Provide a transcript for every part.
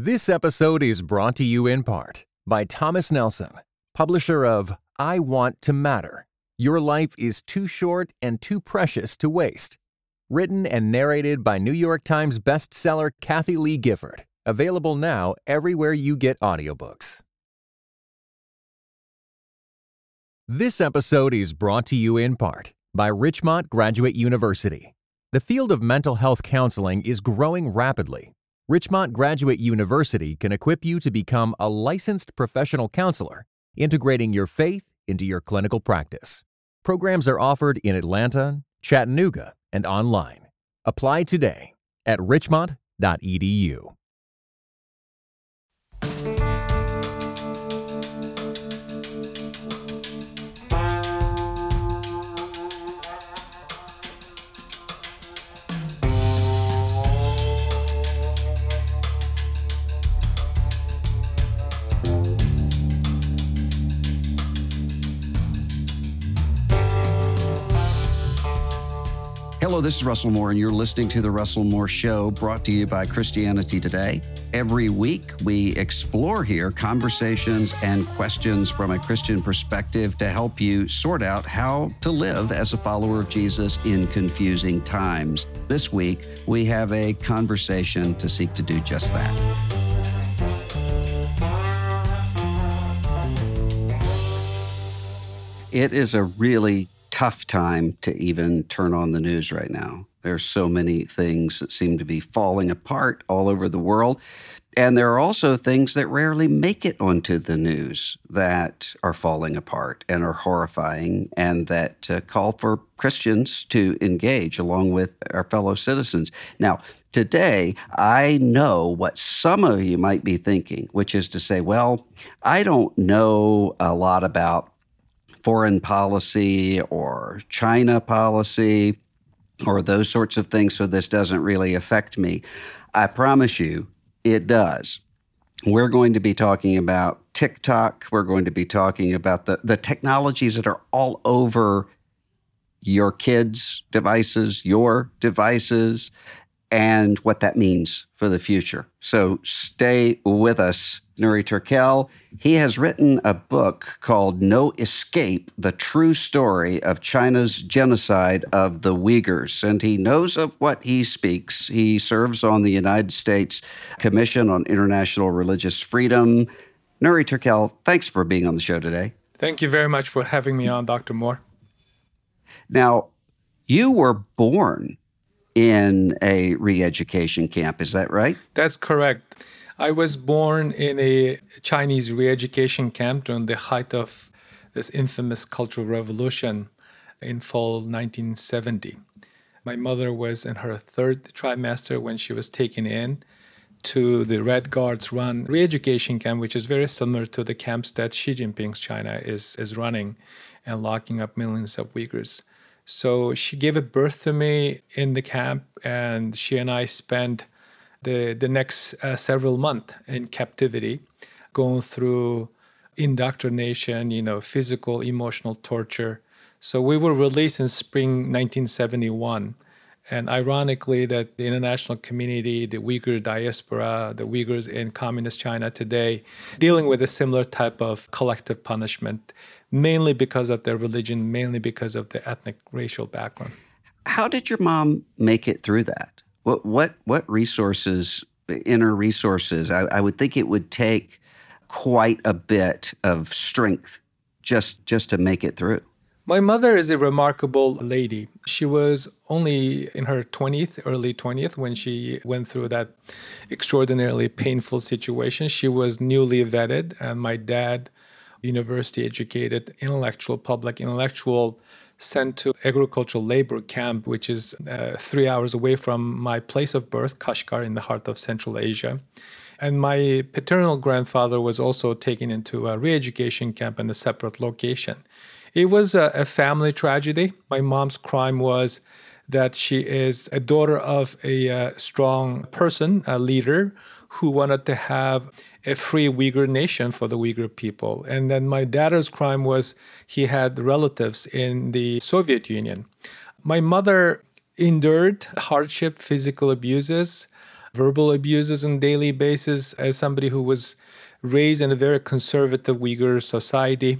This episode is brought to you in part by Thomas Nelson, publisher of I Want to Matter Your Life is Too Short and Too Precious to Waste. Written and narrated by New York Times bestseller Kathie Lee Gifford. Available now everywhere you get audiobooks. This episode is brought to you in part by Richmont Graduate University. The field of mental health counseling is growing rapidly. Richmont Graduate University can equip you to become a licensed professional counselor, integrating your faith into your clinical practice. Programs are offered in Atlanta, Chattanooga, and online. Apply today at richmont.edu. Hello, this is Russell Moore, and you're listening to The Russell Moore Show, brought to you by Christianity Today. Every week, we explore here conversations and questions from a Christian perspective to help you sort out how to live as a follower of Jesus in confusing times. This week, we have a conversation to seek to do just that. It is a really tough time to even turn on the news right now. There's so many things that seem to be falling apart all over the world. And there are also things that rarely make it onto the news that are falling apart and are horrifying and that uh, call for Christians to engage along with our fellow citizens. Now, today, I know what some of you might be thinking, which is to say, well, I don't know a lot about foreign policy or China policy or those sorts of things, so this doesn't really affect me. I promise you, it does. We're going to be talking about TikTok. We're going to be talking about the, the technologies that are all over your kids' devices, your devices, and what that means for the future. So stay with us. Nury Turkel, he has written a book called No Escape The True Story of China's Genocide of the Uyghurs. And he knows of what he speaks. He serves on the United States Commission on International Religious Freedom. Nury Turkel, thanks for being on the show today. Thank you very much for having me on, Dr. Moore. Now, you were born in a re education camp. Is that right? That's correct. I was born in a Chinese re education camp during the height of this infamous Cultural Revolution in fall 1970. My mother was in her third trimester when she was taken in to the Red Guards run re education camp, which is very similar to the camps that Xi Jinping's China is, is running and locking up millions of Uyghurs. So she gave birth to me in the camp, and she and I spent the the next uh, several months in captivity, going through indoctrination, you know, physical, emotional torture. So we were released in spring 1971. And ironically, that the international community, the Uyghur diaspora, the Uyghurs in communist China today, dealing with a similar type of collective punishment mainly because of their religion, mainly because of their ethnic racial background. How did your mom make it through that? What what what resources, inner resources? I, I would think it would take quite a bit of strength just just to make it through. My mother is a remarkable lady. She was only in her 20th, early 20th, when she went through that extraordinarily painful situation. She was newly vetted, and my dad university educated intellectual, public intellectual, sent to agricultural labor camp, which is uh, three hours away from my place of birth, Kashgar, in the heart of Central Asia. And my paternal grandfather was also taken into a re education camp in a separate location. It was a, a family tragedy. My mom's crime was that she is a daughter of a uh, strong person, a leader, who wanted to have a free Uyghur nation for the Uyghur people. And then my dad's crime was he had relatives in the Soviet Union. My mother endured hardship, physical abuses, verbal abuses on daily basis as somebody who was raised in a very conservative Uyghur society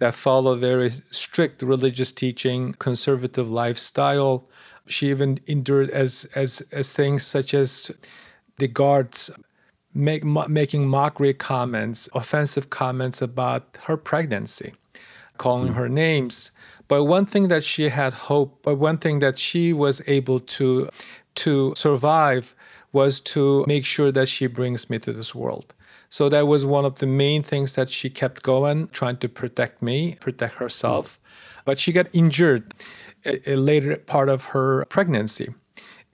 that follow very strict religious teaching, conservative lifestyle. She even endured as as as things such as the guards make, making mockery comments, offensive comments about her pregnancy, calling mm. her names. But one thing that she had hope, but one thing that she was able to to survive was to make sure that she brings me to this world. So that was one of the main things that she kept going, trying to protect me, protect herself. But she got injured a, a later part of her pregnancy.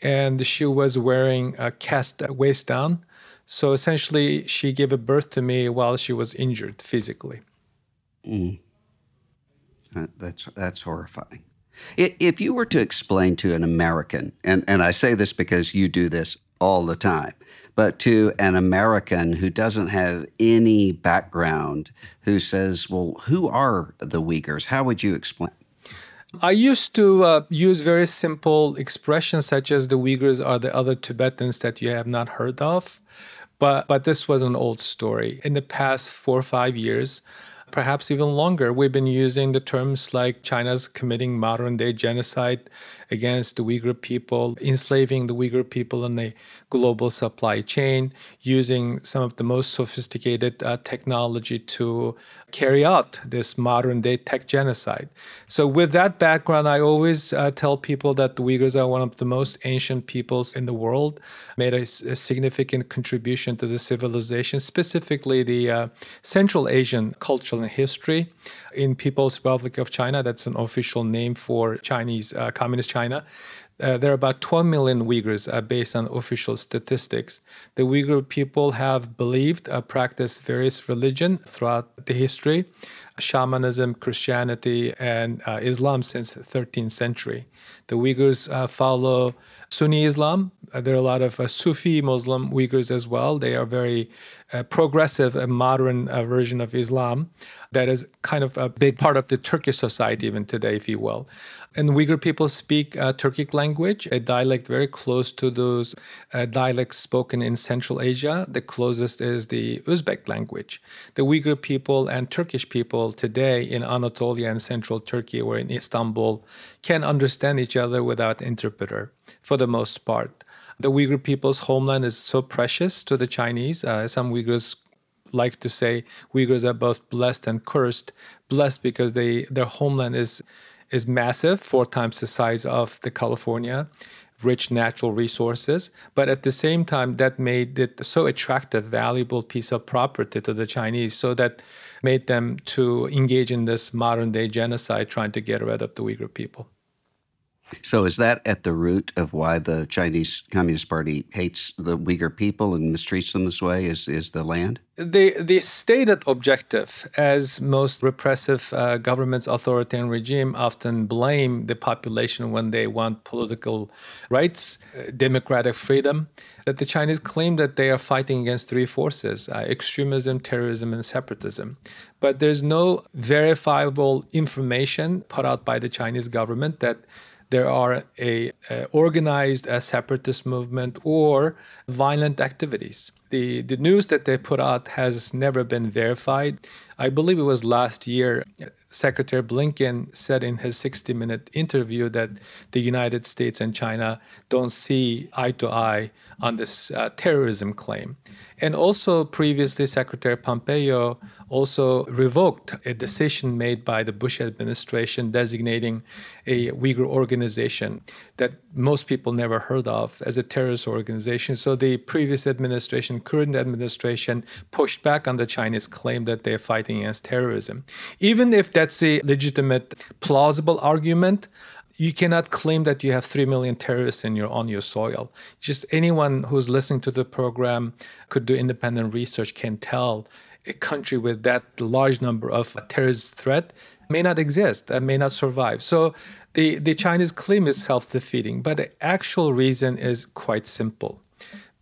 And she was wearing a cast waist down. So essentially, she gave a birth to me while she was injured physically. Mm. That's, that's horrifying. If you were to explain to an American, and, and I say this because you do this all the time, but to an American who doesn't have any background, who says, well, who are the Uyghurs? How would you explain? I used to uh, use very simple expressions such as the Uyghurs are the other Tibetans that you have not heard of. But, but this was an old story. In the past four or five years, perhaps even longer, we've been using the terms like China's committing modern day genocide against the Uyghur people, enslaving the Uyghur people in a global supply chain, using some of the most sophisticated uh, technology to carry out this modern day tech genocide. So, with that background, I always uh, tell people that the Uyghurs are one of the most ancient peoples in the world, made a, a significant contribution to the civilization, specifically the uh, Central Asian culture and history in People's Republic of China. That's an official name for Chinese uh, Communist China. Uh, there are about 12 million Uyghurs uh, based on official statistics. The Uyghur people have believed, uh, practiced various religion throughout the history, shamanism, Christianity, and uh, Islam since 13th century. The Uyghurs uh, follow Sunni Islam. There are a lot of Sufi Muslim Uyghurs as well. They are very progressive and modern version of Islam that is kind of a big part of the Turkish society even today, if you will. And Uyghur people speak uh, Turkic language, a dialect very close to those uh, dialects spoken in Central Asia. The closest is the Uzbek language. The Uyghur people and Turkish people today in Anatolia and Central Turkey or in Istanbul can understand each other without interpreter for the most part. The Uyghur people's homeland is so precious to the Chinese. Uh, some Uyghurs like to say Uyghurs are both blessed and cursed. Blessed because they their homeland is is massive, four times the size of the California, rich natural resources. But at the same time, that made it so attractive, valuable piece of property to the Chinese, so that made them to engage in this modern day genocide, trying to get rid of the Uyghur people. So, is that at the root of why the Chinese Communist Party hates the Uyghur people and mistreats them this way? Is is the land? The the stated objective, as most repressive uh, governments, authoritarian regime often blame the population when they want political rights, uh, democratic freedom. That the Chinese claim that they are fighting against three forces: uh, extremism, terrorism, and separatism. But there's no verifiable information put out by the Chinese government that there are a, a organized a separatist movement or violent activities. The, the news that they put out has never been verified. I believe it was last year, Secretary Blinken said in his 60 minute interview that the United States and China don't see eye to eye on this uh, terrorism claim. And also, previously, Secretary Pompeo also revoked a decision made by the Bush administration designating a Uyghur organization that most people never heard of as a terrorist organization. So the previous administration, current administration, pushed back on the Chinese claim that they're fighting against terrorism. Even if that's a legitimate, plausible argument, you cannot claim that you have 3 million terrorists in your on your soil just anyone who's listening to the program could do independent research can tell a country with that large number of terrorist threat may not exist and may not survive. So the, the Chinese claim is self-defeating, but the actual reason is quite simple.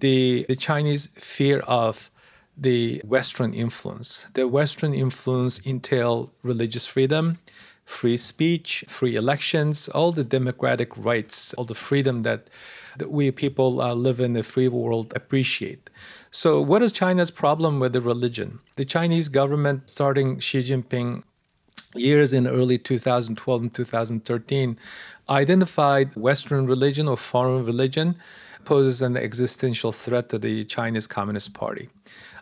The, the Chinese fear of the Western influence. The Western influence entail religious freedom, free speech, free elections, all the democratic rights, all the freedom that, that we people uh, live in the free world appreciate. So, what is China's problem with the religion? The Chinese government, starting Xi Jinping years in early 2012 and 2013, identified Western religion or foreign religion poses an existential threat to the Chinese Communist Party.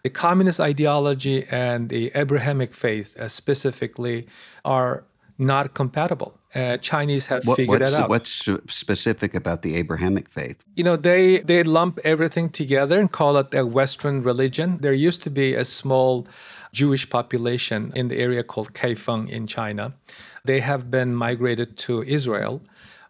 The communist ideology and the Abrahamic faith, uh, specifically, are not compatible. Uh, Chinese have what, figured that out. What's specific about the Abrahamic faith? You know, they they lump everything together and call it a Western religion. There used to be a small Jewish population in the area called Kaifeng in China. They have been migrated to Israel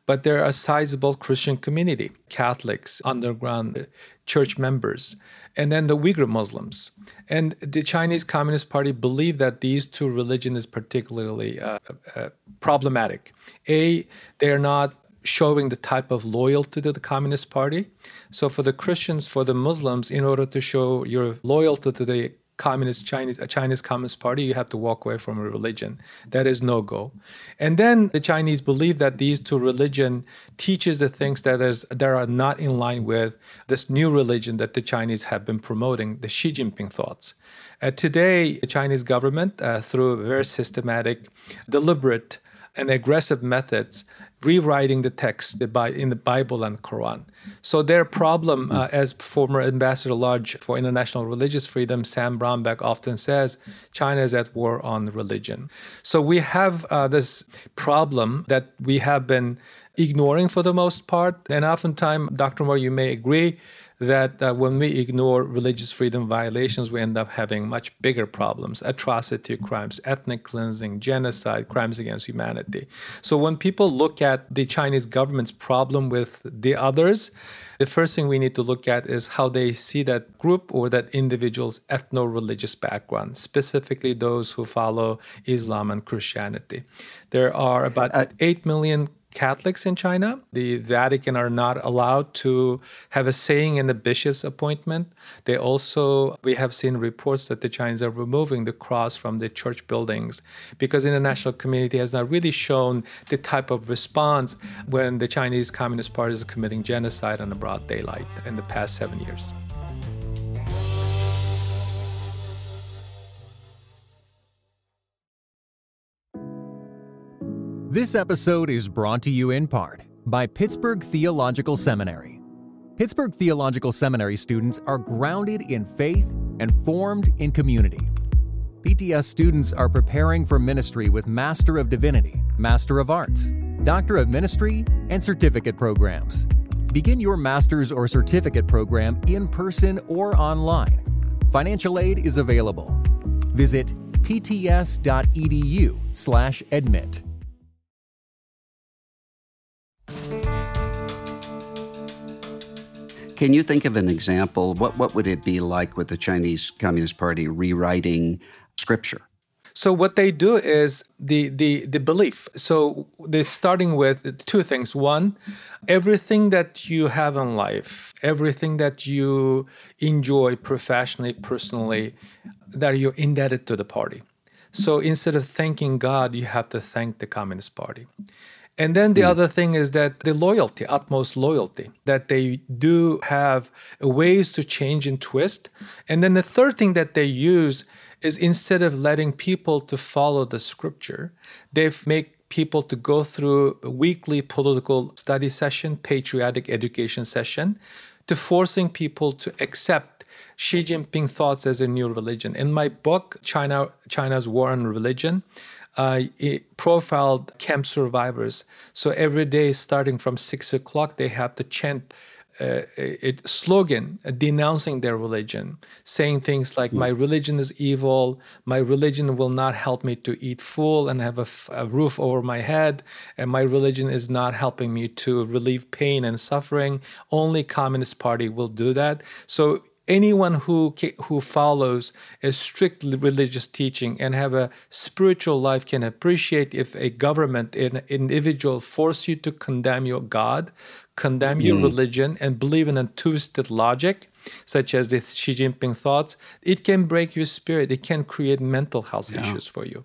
but there are a sizable Christian community, Catholics, underground church members, and then the Uyghur Muslims. And the Chinese Communist Party believe that these two religions is particularly uh, uh, problematic. A, they're not showing the type of loyalty to the Communist Party. So for the Christians, for the Muslims, in order to show your loyalty to the communist Chinese a Chinese Communist Party, you have to walk away from a religion. That is no go. And then the Chinese believe that these two religion teaches the things that is that are not in line with this new religion that the Chinese have been promoting, the Xi Jinping thoughts. Uh, today, the Chinese government, uh, through very systematic, deliberate, and aggressive methods rewriting the text in the Bible and Quran. So their problem, uh, as former ambassador large for international religious freedom Sam Brownback often says, China is at war on religion. So we have uh, this problem that we have been ignoring for the most part, and oftentimes, Dr. Moore, you may agree that uh, when we ignore religious freedom violations, we end up having much bigger problems atrocity crimes, ethnic cleansing, genocide, crimes against humanity. So when people look at the Chinese government's problem with the others, the first thing we need to look at is how they see that group or that individual's ethno religious background, specifically those who follow Islam and Christianity. There are about uh, 8 million Catholics in China. The Vatican are not allowed to have a saying in the bishop's appointment. They also, we have seen reports that the Chinese are removing the cross from the church buildings because international community has not really shown the type of response when the Chinese Communist Party is committing genocide on the broad daylight in the past seven years. This episode is brought to you in part by Pittsburgh Theological Seminary. Pittsburgh Theological Seminary students are grounded in faith and formed in community. PTS students are preparing for ministry with Master of Divinity, Master of Arts, Doctor of Ministry, and certificate programs. Begin your master's or certificate program in person or online. Financial aid is available. Visit pts.edu/admit. Can you think of an example? What, what would it be like with the Chinese Communist Party rewriting scripture? So what they do is the the the belief. So they're starting with two things. One, everything that you have in life, everything that you enjoy professionally, personally, that you're indebted to the party. So instead of thanking God, you have to thank the Communist Party. And then the mm. other thing is that the loyalty, utmost loyalty, that they do have ways to change and twist. And then the third thing that they use is instead of letting people to follow the scripture, they make people to go through a weekly political study session, patriotic education session, to forcing people to accept Xi Jinping thoughts as a new religion. In my book, China China's War on Religion, uh, profiled camp survivors. So every day, starting from six o'clock, they have to chant uh, a, a, slogan denouncing their religion, saying things like, My religion is evil, my religion will not help me to eat full and have a, f- a roof over my head, and my religion is not helping me to relieve pain and suffering. Only Communist Party will do that. So anyone who who follows a strict religious teaching and have a spiritual life can appreciate if a government an individual force you to condemn your god condemn mm. your religion and believe in a twisted logic such as the xi jinping thoughts it can break your spirit it can create mental health yeah. issues for you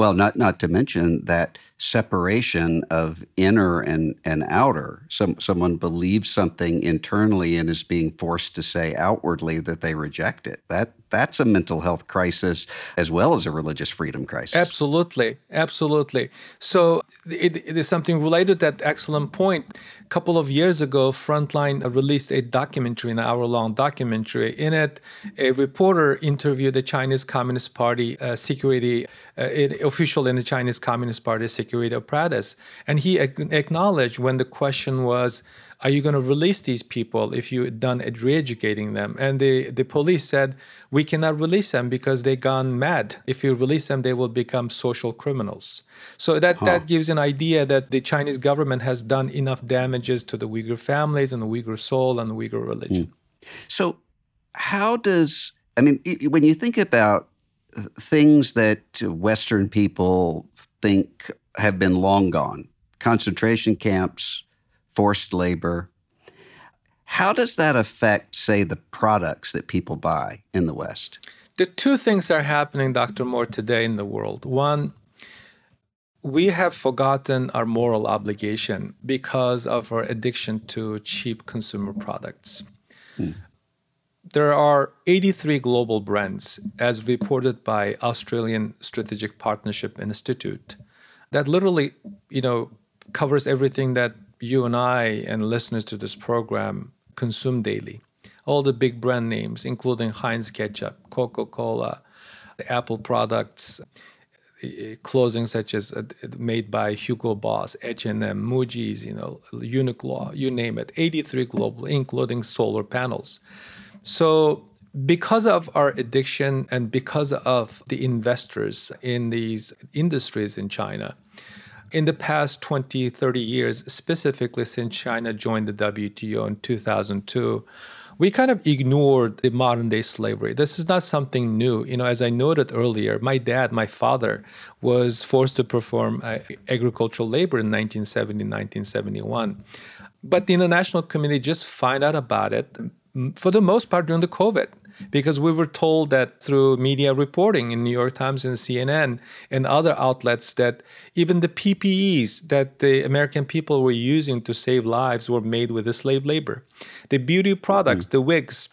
Well, not not to mention that separation of inner and, and outer. Some someone believes something internally and is being forced to say outwardly that they reject it. That that's a mental health crisis as well as a religious freedom crisis. Absolutely, absolutely. So it, it is something related to that excellent point. A couple of years ago, Frontline released a documentary, an hour-long documentary. In it, a reporter interviewed the Chinese Communist Party uh, security uh, official in the Chinese Communist Party security apparatus, and he acknowledged when the question was are you going to release these people if you're done re-educating them? And the, the police said, we cannot release them because they've gone mad. If you release them, they will become social criminals. So that, huh. that gives an idea that the Chinese government has done enough damages to the Uyghur families and the Uyghur soul and the Uyghur religion. Mm. So how does, I mean, when you think about things that Western people think have been long gone, concentration camps, forced labor. How does that affect, say, the products that people buy in the West? The two things are happening, Dr. Moore, today in the world. One, we have forgotten our moral obligation because of our addiction to cheap consumer products. Hmm. There are 83 global brands, as reported by Australian Strategic Partnership Institute, that literally, you know, covers everything that you and I and listeners to this program consume daily. All the big brand names, including Heinz ketchup, Coca Cola, the Apple products, clothing such as uh, made by Hugo Boss, H&M, Muji's, you know, Uniqlo, you name it, 83 global, including solar panels. So because of our addiction and because of the investors in these industries in China, in the past 20, 30 years, specifically since China joined the WTO in 2002, we kind of ignored the modern day slavery. This is not something new. You know, as I noted earlier, my dad, my father, was forced to perform uh, agricultural labor in 1970, 1971. But the international community just find out about it for the most part during the COVID because we were told that through media reporting in New York Times and CNN and other outlets that even the PPEs that the American people were using to save lives were made with the slave labor. The beauty products, mm. the wigs,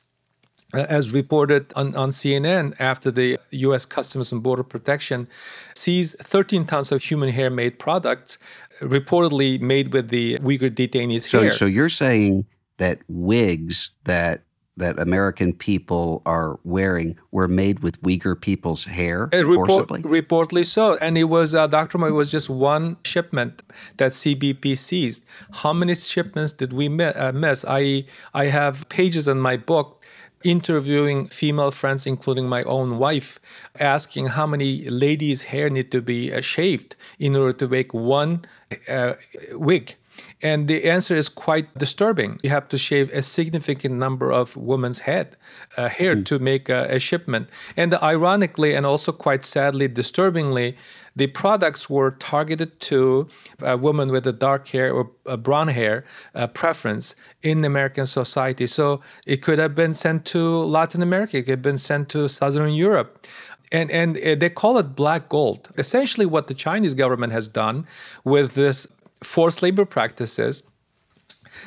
uh, as reported on, on CNN after the US Customs and Border Protection seized 13 tons of human hair made products reportedly made with the Uyghur detainees' so, hair. So you're saying that wigs that that American people are wearing were made with Uyghur people's hair report, Reportedly so. And it was, uh, Dr. Mo, it was just one shipment that CBP seized. How many shipments did we uh, miss? I, I have pages in my book interviewing female friends, including my own wife, asking how many ladies' hair need to be uh, shaved in order to make one uh, wig. And the answer is quite disturbing. You have to shave a significant number of women's head uh, hair mm. to make a, a, shipment. And ironically, and also quite sadly, disturbingly, the products were targeted to a woman with a dark hair or a brown hair uh, preference in American society. So it could have been sent to Latin America, it could have been sent to Southern Europe and and uh, they call it black gold. Essentially, what the Chinese government has done with this forced labor practices,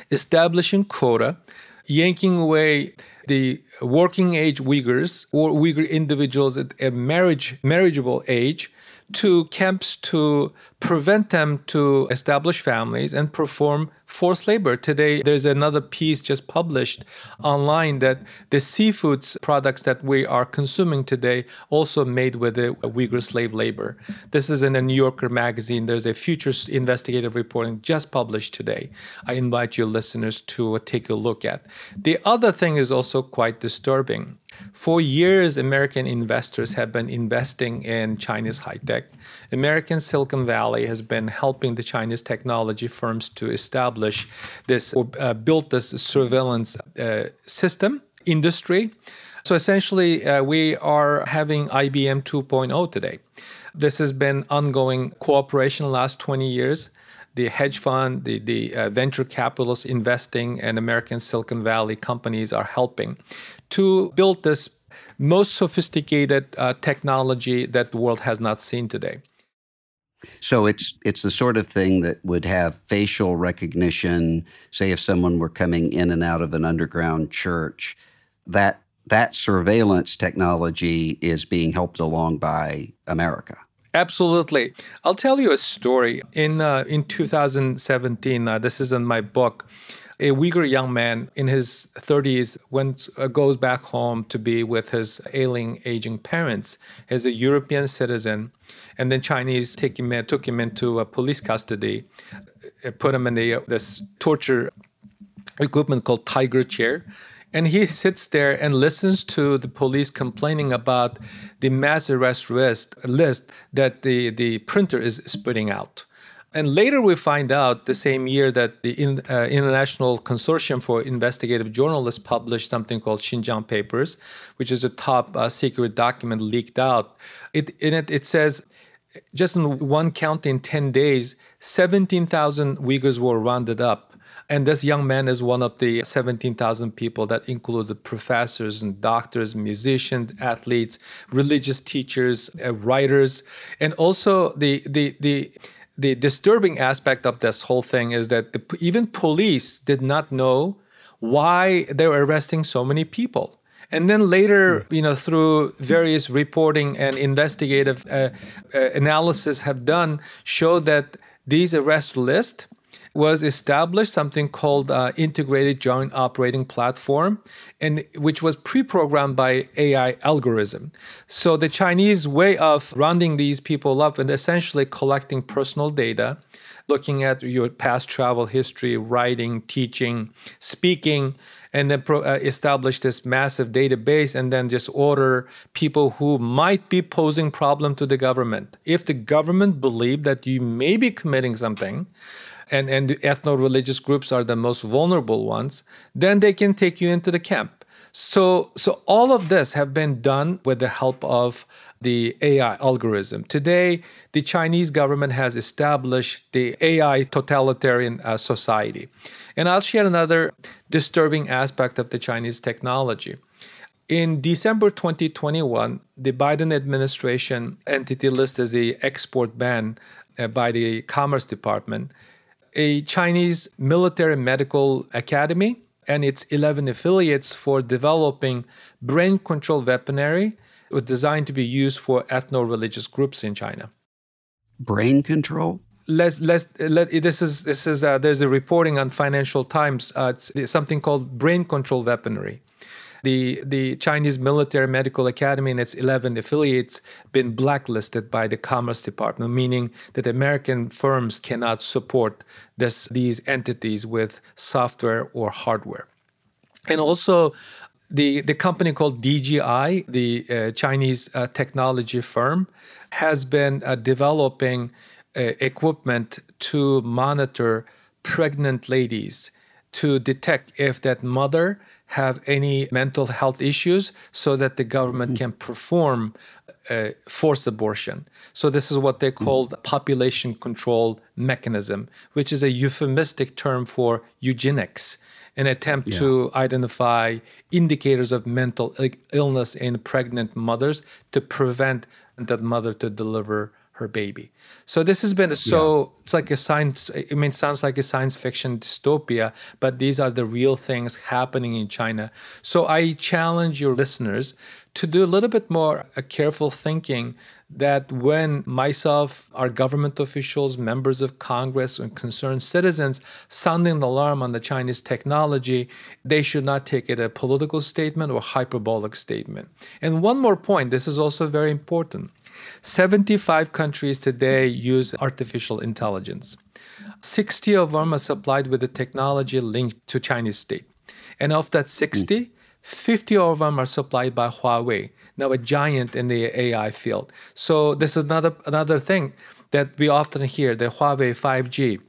establishing quota, yanking away the working age Uyghurs or Uyghur individuals at a marriage marriageable age to camps to prevent them to establish families and perform forced labor. Today, there's another piece just published online that the seafoods products that we are consuming today also made with the Uyghur slave labor. This is in a New Yorker magazine. There's a future investigative reporting just published today. I invite your listeners to take a look at. The other thing is also quite disturbing. For years, American investors have been investing in Chinese high tech. American Silicon Valley has been helping the Chinese technology firms to establish this or uh, build this surveillance uh, system industry. So essentially, uh, we are having IBM 2.0 today. This has been ongoing cooperation the last 20 years the hedge fund, the, the uh, venture capitalists investing, and American Silicon Valley companies are helping to build this most sophisticated uh, technology that the world has not seen today. So it's it's the sort of thing that would have facial recognition. Say if someone were coming in and out of an underground church, that that surveillance technology is being helped along by America. Absolutely. I'll tell you a story. In uh, in 2017, uh, this is in my book. A Uyghur young man in his 30s went uh, goes back home to be with his ailing, aging parents. He's a European citizen, and then Chinese take him in, took him into police custody, uh, put him in the, uh, this torture equipment called tiger chair and he sits there and listens to the police complaining about the mass arrest list, that the, the printer is spitting out. And later we find out the same year that the in, uh, International Consortium for Investigative Journalists published something called Xinjiang Papers, which is a top uh, secret document leaked out. It, in it, it says just in one county in 10 days, 17,000 Uyghurs were rounded up and this young man is one of the 17,000 people that included professors and doctors, musicians, athletes, religious teachers, uh, writers, and also the the the the disturbing aspect of this whole thing is that the, even police did not know why they were arresting so many people. And then later, hmm. you know, through various reporting and investigative uh, uh, analysis have done, show that these arrest lists was established something called uh, Integrated Joint Operating Platform, and which was pre-programmed by AI algorithm. So the Chinese way of rounding these people up and essentially collecting personal data, looking at your past travel history, writing, teaching, speaking, and then pro, uh, establish this massive database and then just order people who might be posing problem to the government. If the government believe that you may be committing something, and, and ethno-religious groups are the most vulnerable ones, then they can take you into the camp. So, so all of this have been done with the help of the AI algorithm. Today, the Chinese government has established the AI totalitarian uh, society. And I'll share another disturbing aspect of the Chinese technology. In December 2021, the Biden administration entity list as a export ban uh, by the Commerce Department a Chinese military medical academy and its 11 affiliates for developing brain control weaponry designed to be used for ethno religious groups in China. Brain control? Let's, let's, let, this is, this is uh, there's a reporting on Financial Times, uh, something called brain control weaponry the the Chinese Military Medical Academy and its 11 affiliates been blacklisted by the Commerce Department, meaning that American firms cannot support this these entities with software or hardware. And also the, the company called DJI, the uh, Chinese uh, technology firm, has been uh, developing uh, equipment to monitor pregnant ladies to detect if that mother have any mental health issues so that the government mm. can perform a forced abortion. So this is what they mm. call the population control mechanism, which is a euphemistic term for eugenics, an attempt yeah. to identify indicators of mental illness in pregnant mothers to prevent that mother to deliver her baby. So this has been so yeah. it's like a science I mean it sounds like a science fiction dystopia, but these are the real things happening in China. So I challenge your listeners to do a little bit more a careful thinking that when myself, our government officials, members of Congress, and concerned citizens sounding the alarm on the Chinese technology, they should not take it a political statement or hyperbolic statement. And one more point, this is also very important. 75 countries today use artificial intelligence. 60 of them are supplied with the technology linked to Chinese state. And of that 60, mm. 50 of them are supplied by Huawei, now a giant in the AI field. So this is another another thing that we often hear, the Huawei 5G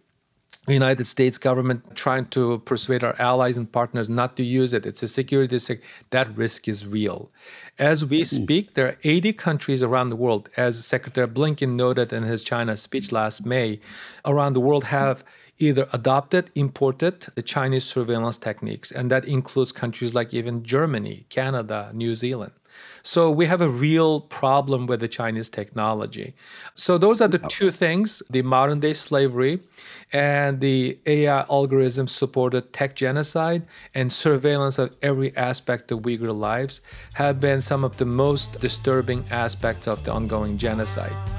United States government trying to persuade our allies and partners not to use it. It's a security risk. That risk is real. As we mm-hmm. speak, there are 80 countries around the world, as Secretary Blinken noted in his China speech last May, around the world have either adopted, imported the Chinese surveillance techniques, and that includes countries like even Germany, Canada, New Zealand. So we have a real problem with the Chinese technology. So those are the two things the modern day slavery and the AI algorithm supported tech genocide and surveillance of every aspect of Uyghur lives have been some of the most disturbing aspects of the ongoing genocide.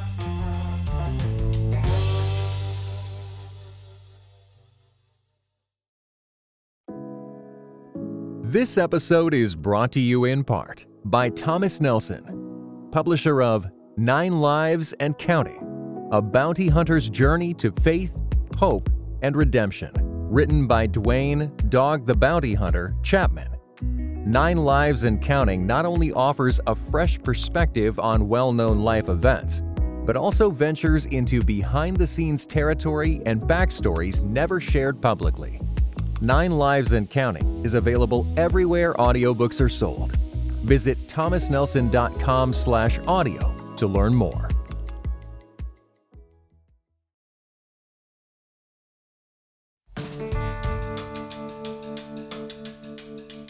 This episode is brought to you in part by Thomas Nelson, publisher of Nine Lives and Counting A Bounty Hunter's Journey to Faith, Hope, and Redemption, written by Dwayne Dog the Bounty Hunter Chapman. Nine Lives and Counting not only offers a fresh perspective on well known life events, but also ventures into behind the scenes territory and backstories never shared publicly. Nine Lives and Counting is available everywhere audiobooks are sold Visit thomasnelson.com slash audio to learn more.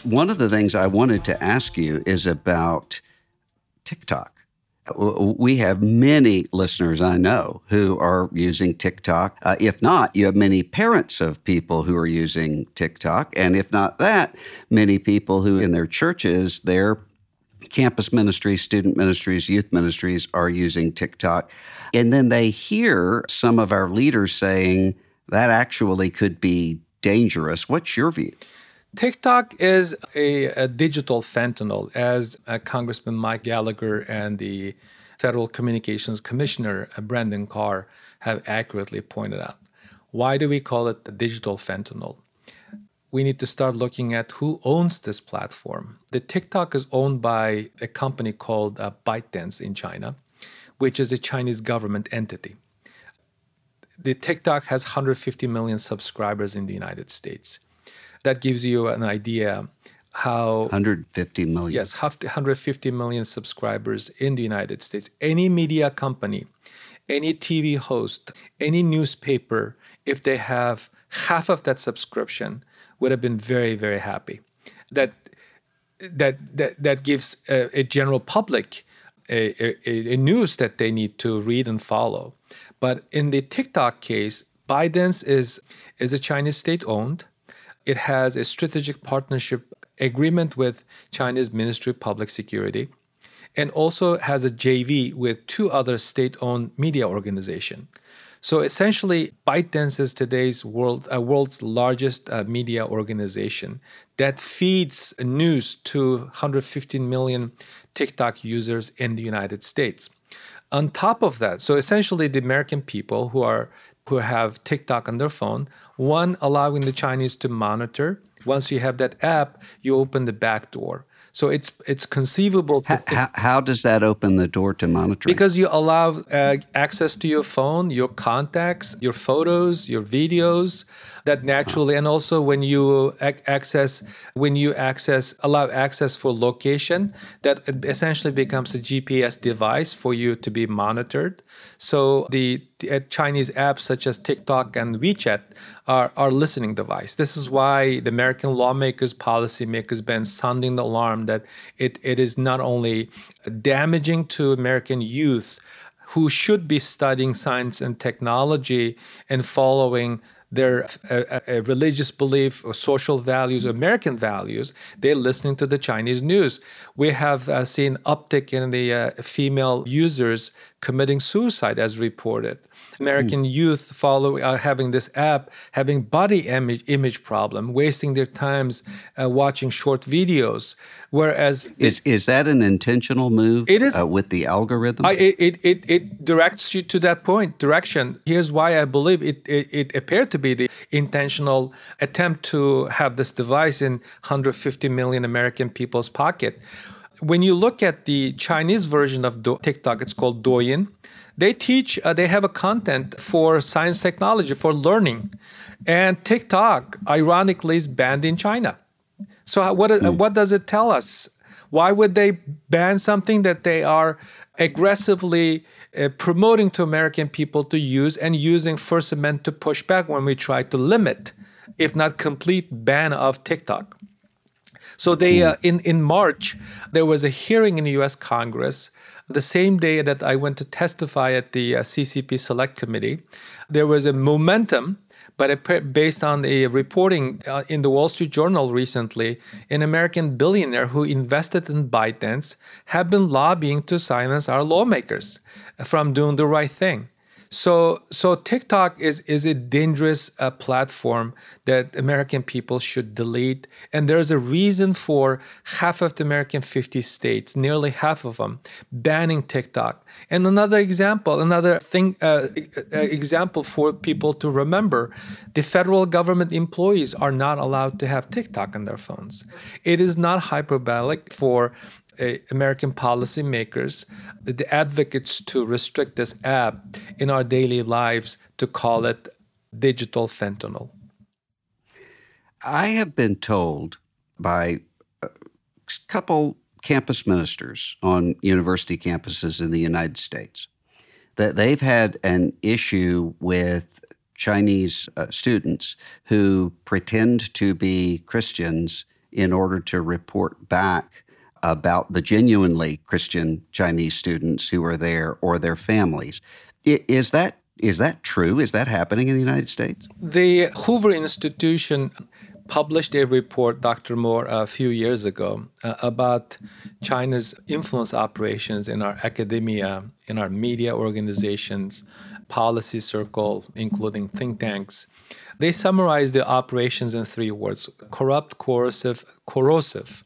One of the things I wanted to ask you is about TikTok we have many listeners I know who are using TikTok. Uh, if not, you have many parents of people who are using TikTok. And if not that, many people who in their churches, their campus ministries, student ministries, youth ministries are using TikTok. And then they hear some of our leaders saying that actually could be dangerous. What's your view? TikTok is a, a digital fentanyl, as uh, Congressman Mike Gallagher and the Federal Communications Commissioner uh, Brendan Carr have accurately pointed out. Why do we call it the digital fentanyl? We need to start looking at who owns this platform. The TikTok is owned by a company called uh, ByteDance in China, which is a Chinese government entity. The TikTok has 150 million subscribers in the United States that gives you an idea how 150 million. Yes, 150 million subscribers in the United States. Any media company, any TV host, any newspaper, if they have half of that subscription, would have been very, very happy. That that that that gives a, a general public a, a, a, news that they need to read and follow. But in the TikTok case, ByteDance is is a Chinese state owned it has a strategic partnership agreement with Chinese Ministry of Public Security and also has a JV with two other state-owned media organizations. So essentially, ByteDance is today's world, uh, world's largest uh, media organization that feeds news to 115 million TikTok users in the United States. On top of that, so essentially, the American people who are who have TikTok on their phone. One, allowing the Chinese to monitor. Once you have that app, you open the back door. So it's it's conceivable. How, how, how, does that open the door to monitoring? Because you allow uh, access to your phone, your contacts, your photos, your videos, that naturally, and also when you access when you access allow access for location, that essentially becomes a GPS device for you to be monitored. So the, the uh, Chinese apps such as TikTok and WeChat are, are listening device. This is why the American lawmakers, policymakers been sounding the alarm that it, it is not only damaging to American youth who should be studying science and technology and following their religious belief or social values, American values, they're listening to the Chinese news. We have uh, seen uptick in the uh, female users committing suicide as reported. American mm. youth follow uh, having this app, having body image, image problem, wasting their times uh, watching short videos. Whereas is it, is that an intentional move? It is uh, with the algorithm. I, it, it it directs you to that point direction. Here's why I believe it, it it appeared to be the intentional attempt to have this device in 150 million American people's pocket when you look at the Chinese version of TikTok, it's called Douyin. They teach, uh, they have a content for science technology, for learning. And TikTok, ironically, is banned in China. So, what, mm. what does it tell us? Why would they ban something that they are aggressively uh, promoting to American people to use and using First Amendment to push back when we try to limit, if not complete ban of TikTok? So they uh, in in March there was a hearing in the U.S. Congress the same day that I went to testify at the uh, CCP Select Committee. There was a momentum but based on the reporting uh, in the Wall Street Journal recently, an American billionaire who invested in ByteDance have been lobbying to silence our lawmakers from doing the right thing. So, so TikTok is is a dangerous uh, platform that American people should delete, and there's a reason for half of the American 50 states, nearly half of them, banning TikTok. And another example, another thing, uh, uh example for people to remember: the federal government employees are not allowed to have TikTok on their phones. It is not hyperbolic for uh, American policymakers, the advocates to restrict this app in our daily lives to call it digital fentanyl? I have been told by a couple campus ministers on university campuses in the United States that they've had an issue with Chinese uh, students who pretend to be Christians in order to report back about the genuinely Christian Chinese students who are there or their families. Is that is that true? Is that happening in the United States? The Hoover Institution published a report, Dr. Moore, a few years ago uh, about China's influence operations in our academia, in our media organizations, policy circle, including think tanks. They summarized the operations in three words corrupt, coercive, corrosive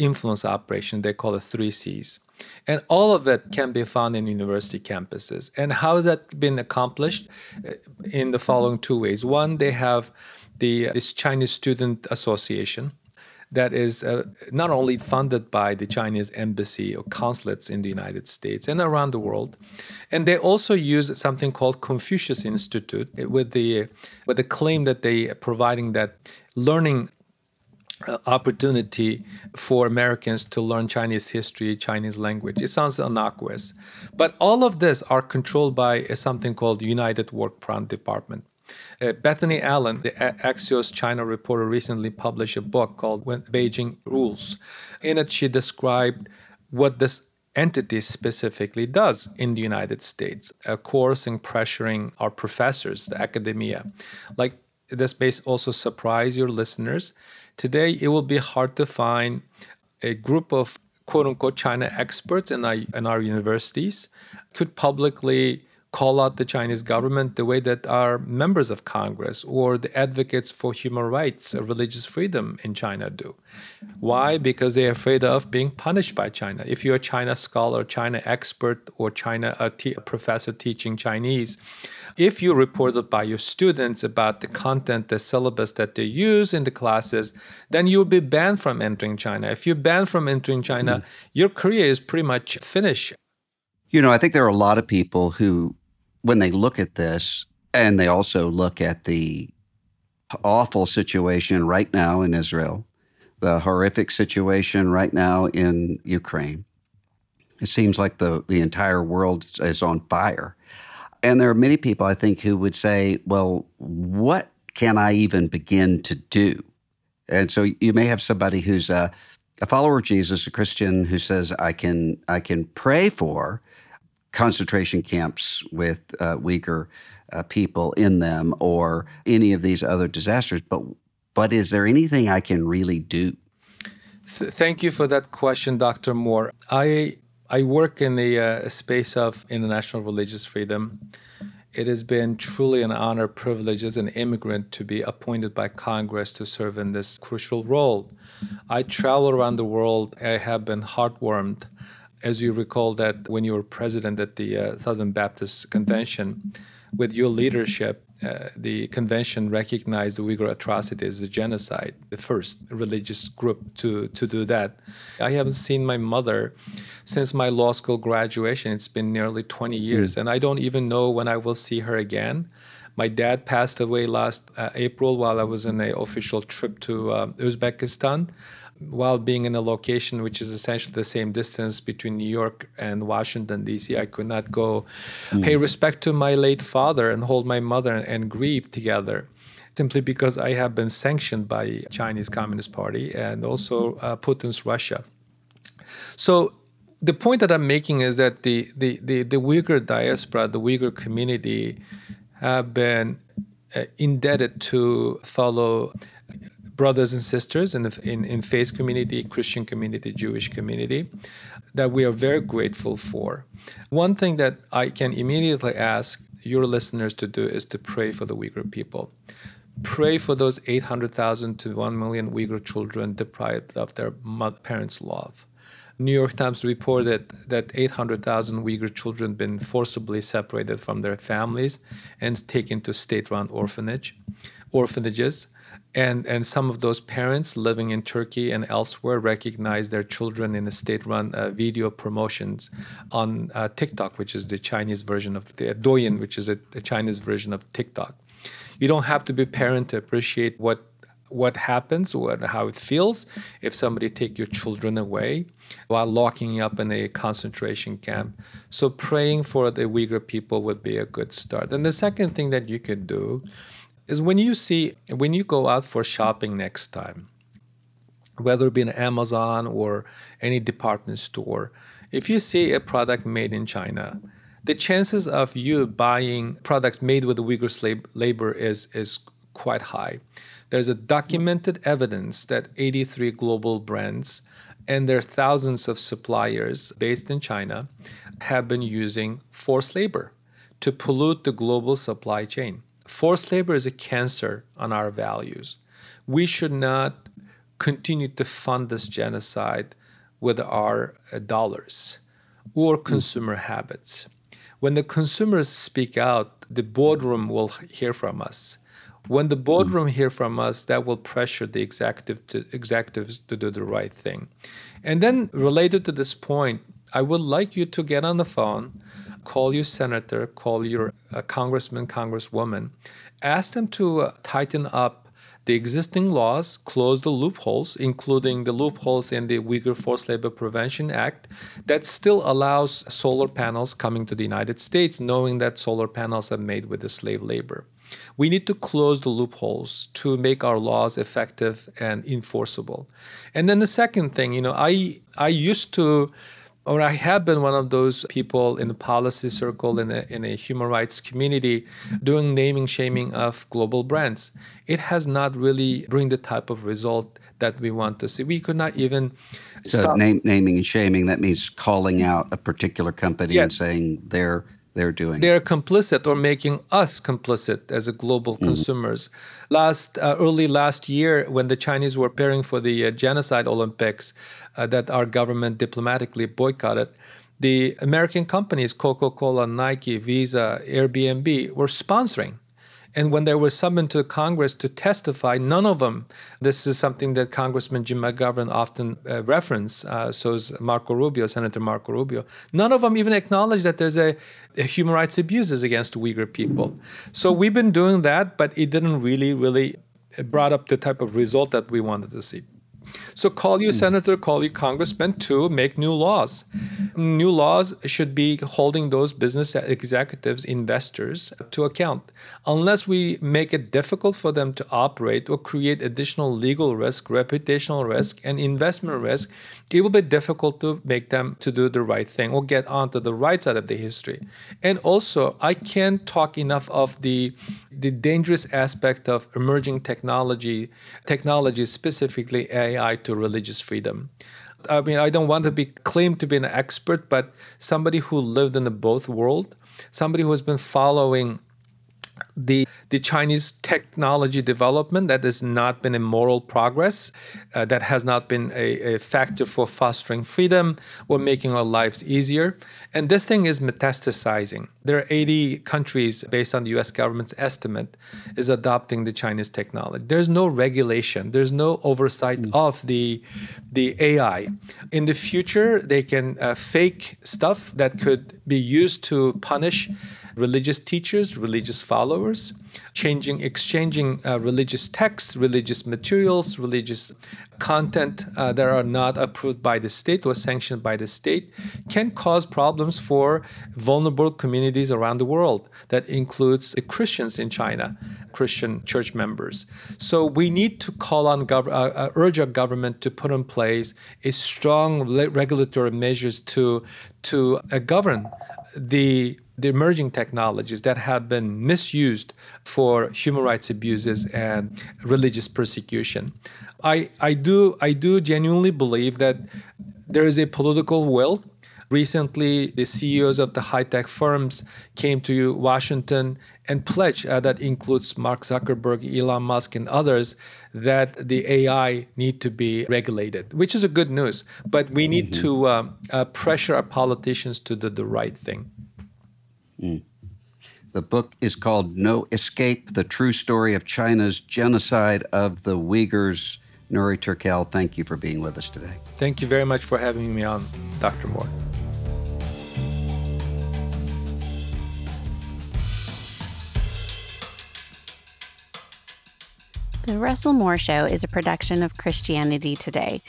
influence operation. They call it three C's. And all of it can be found in university campuses. And how has that been accomplished? Uh, in the following two ways. One, they have the uh, this Chinese Student Association that is uh, not only funded by the Chinese embassy or consulates in the United States and around the world, and they also use something called Confucius Institute with the with the claim that they are providing that learning opportunity for Americans to learn Chinese history, Chinese language. It sounds innocuous. But all of this are controlled by something called United Work Front Department. Uh, Bethany Allen, the Axios China reporter, recently published a book called When Beijing Rules. In it, she described what this entity specifically does in the United States, uh, coercing, pressuring our professors, the academia. Like this may also surprise your listeners. Today, it will be hard to find a group of quote unquote China experts in our, in our universities could publicly call out the Chinese government the way that our members of Congress or the advocates for human rights, or religious freedom in China do. Why? Because they're afraid of being punished by China. If you're a China scholar, China expert, or China a, t- a professor teaching Chinese, if you reported by your students about the content, the syllabus that they use in the classes, then you'll be banned from entering China. If you're banned from entering China, mm. your career is pretty much finished. You know, I think there are a lot of people who when they look at this, and they also look at the awful situation right now in Israel, the horrific situation right now in Ukraine, it seems like the, the entire world is on fire. And there are many people, I think, who would say, well, what can I even begin to do? And so you may have somebody who's a, a follower of Jesus, a Christian, who says, I can, I can pray for concentration camps with uh, uh, people in them or any of these other disasters. But but is there anything I can really do? Thank you for that question, Dr. Moore. I I work in the uh, space of international religious freedom. It has been truly an honor, privilege as an immigrant to be appointed by Congress to serve in this crucial role. I travel around the world. I have been heartwarmed as you recall that when you were president at the uh, Southern Baptist Convention, with your leadership, uh, the convention recognized the Uyghur atrocity as a genocide, the first religious group to, to do that. I haven't seen my mother since my law school graduation. It's been nearly 20 years, mm. and I don't even know when I will see her again. My dad passed away last uh, April while I was on an official trip to uh, Uzbekistan while being in a location which is essentially the same distance between New York and Washington, D.C., I could not go mm. pay respect to my late father and hold my mother and grieve together simply because I have been sanctioned by Chinese Communist Party and also uh, Putin's Russia. So the point that I'm making is that the, the, the, the Uyghur diaspora, the Uyghur community, have been uh, indebted to fellow brothers and sisters in, in, in faith community, Christian community, Jewish community, that we are very grateful for. One thing that I can immediately ask your listeners to do is to pray for the Uyghur people. Pray for those 800,000 to 1 million Uyghur children deprived of their parents' love. New York Times reported that 800,000 Uyghur children been forcibly separated from their families and taken to state-run orphanage, orphanages. And, and some of those parents living in Turkey and elsewhere recognize their children in the state-run uh, video promotions on uh, TikTok, which is the Chinese version of the Douyin, which is a, a Chinese version of TikTok. You don't have to be parent to appreciate what what happens, what, how it feels if somebody take your children away while locking you up in a concentration camp. So praying for the Uyghur people would be a good start. And the second thing that you could do is when you see when you go out for shopping next time, whether it be an Amazon or any department store, if you see a product made in China, the chances of you buying products made with Uyghur slave labor is is quite high. There's a documented evidence that 83 global brands and their thousands of suppliers based in China have been using forced labor to pollute the global supply chain. Forced labor is a cancer on our values. We should not continue to fund this genocide with our uh, dollars or consumer habits. When the consumers speak out, the boardroom will hear from us. When the boardroom mm. hear from us, that will pressure the executive to, executives to do the right thing. And then related to this point, I would like you to get on the phone, call your senator, call your uh, congressman, congresswoman, ask them to uh, tighten up the existing laws, close the loopholes, including the loopholes in the Uyghur Forced Labor Prevention Act, that still allows solar panels coming to the United States, knowing that solar panels are made with the slave labor. We need to close the loopholes to make our laws effective and enforceable. And then the second thing, you know, I I used to or I have been one of those people in the policy circle in a, in a human rights community doing naming shaming of global brands. It has not really bring the type of result that we want to see. We could not even so name, naming and shaming that means calling out a particular company and saying they're they're doing. They're complicit or making us complicit as a global mm-hmm. consumers. Last uh, early last year, when the Chinese were preparing for the uh, genocide Olympics uh, that our government diplomatically boycotted, the American companies Coca-Cola, Nike, Visa, Airbnb were sponsoring and when they were summoned to Congress to testify, none of them, this is something that Congressman Jim McGovern often uh, reference, uh, so is Marco Rubio, Senator Marco Rubio, none of them even acknowledge that there's a, a human rights abuses against Uyghur people. So we've been doing that, but it didn't really, really brought up the type of result that we wanted to see. So call you hmm. senator, call you congressman to make new laws. New laws should be holding those business executives, investors to account. Unless we make it difficult for them to operate or create additional legal risk, reputational risk, and investment risk, it will be difficult to make them to do the right thing or get onto the right side of the history. And also, I can't talk enough of the the dangerous aspect of emerging technology, technology specifically AI to religious freedom. I mean, I don't want to be claimed to be an expert, but somebody who lived in the both world, somebody who has been following the the Chinese technology development that has not been a moral progress, uh, that has not been a, a, factor for fostering freedom or making our lives easier. And this thing is metastasizing. There are 80 countries, based on the US government's estimate, is adopting the Chinese technology. There's no regulation, there's no oversight mm. of the, the AI. In the future, they can uh, fake stuff that could be used to punish religious teachers, religious followers, changing, exchanging uh, religious texts, religious materials, religious content uh, that are not approved by the state or sanctioned by the state can cause problems for vulnerable communities around the world. That includes the Christians in China, Christian church members. So we need to call on gov- uh, uh urge our government to put in place a strong regulatory measures to to uh, govern the the emerging technologies that have been misused for human rights abuses and religious persecution. I, I do I do genuinely believe that there is a political will. Recently, the CEOs of the high tech firms came to Washington and pledged uh, that includes Mark Zuckerberg, Elon Musk, and others that the AI need to be regulated, which is a good news. But we need mm-hmm. to uh, uh, pressure our politicians to do the right thing. Mm. The book is called No Escape The True Story of China's Genocide of the Uyghurs. Nury Turkel, thank you for being with us today. Thank you very much for having me on, Dr. Moore. The Russell Moore Show is a production of Christianity Today.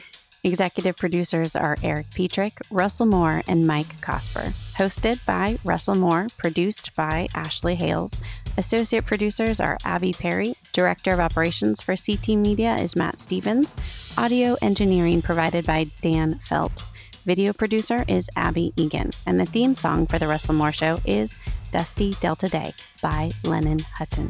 Executive producers are Erik Petrik, Russell Moore, and Mike Cosper. Hosted by Russell Moore, produced by Ashley Hales. Associate producers are Abby Perry. Director of Operations for CT Media is Matt Stevens. Audio engineering provided by Dan Phelps. Video producer is Abby Egan. And the theme song for The Russell Moore Show is Dusty Delta Day by Lennon Hutton.